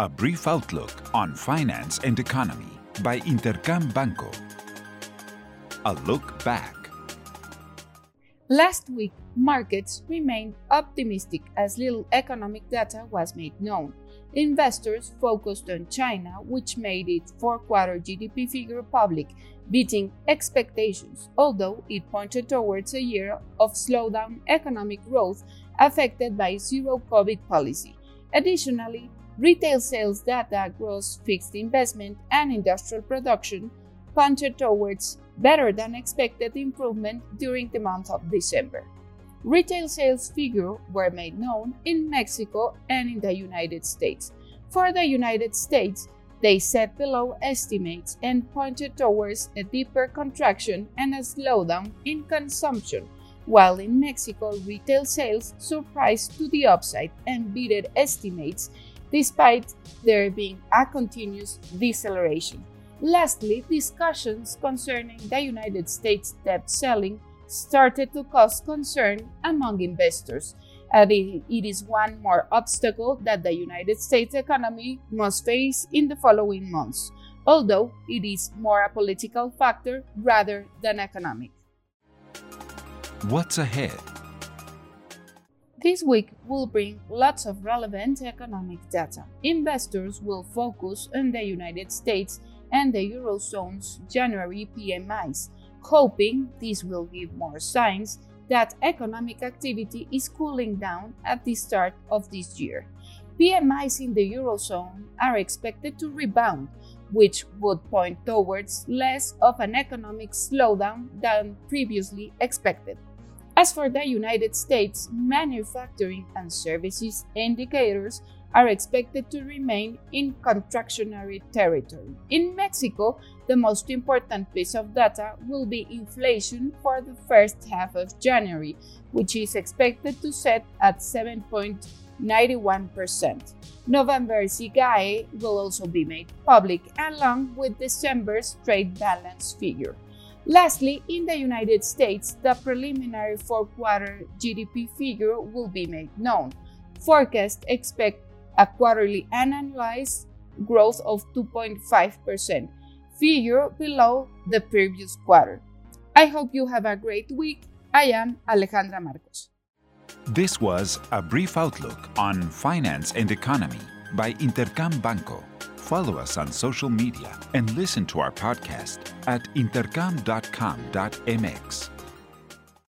A brief outlook on finance and economy by Intercam Banco. A look back. Last week, markets remained optimistic as little economic data was made known. Investors focused on China, which made its fourth quarter GDP figure public, beating expectations, although it pointed towards a year of slowdown economic growth affected by zero COVID policy. Additionally, retail sales data, gross fixed investment, and industrial production pointed towards better than expected improvement during the month of December. Retail sales figures were made known in Mexico and in the United States. For the United States, they set below estimates and pointed towards a deeper contraction and a slowdown in consumption, while in Mexico, retail sales surprised to the upside and beat estimates despite there being a continuous deceleration. Lastly, discussions concerning the United States debt ceiling started to cause concern among investors, and it is one more obstacle that the United States economy must face in the following months, although it is more a political factor rather than economic. What's ahead? This week will bring lots of relevant economic data. Investors will focus on the United States and the Eurozone's January PMIs, hoping this will give more signs that economic activity is cooling down at the start of this year. PMIs in the Eurozone are expected to rebound, which would point towards less of an economic slowdown than previously expected. As for the United States, manufacturing and services indicators are expected to remain in contractionary territory. In Mexico, the most important piece of data will be inflation for the first half of January, which is expected to set at 7.91%. November's IGAE will also be made public, along with December's trade balance figure. Lastly, in the United States, the preliminary fourth quarter GDP figure will be made known. Forecasts expect a quarterly annualized growth of 2.5%, figure below the previous quarter. I hope you have a great week. I am Alejandra Marcos. This was a brief outlook on finance and economy by Intercam Banco. Follow us on social media and listen to our podcast at intercam.com.mx.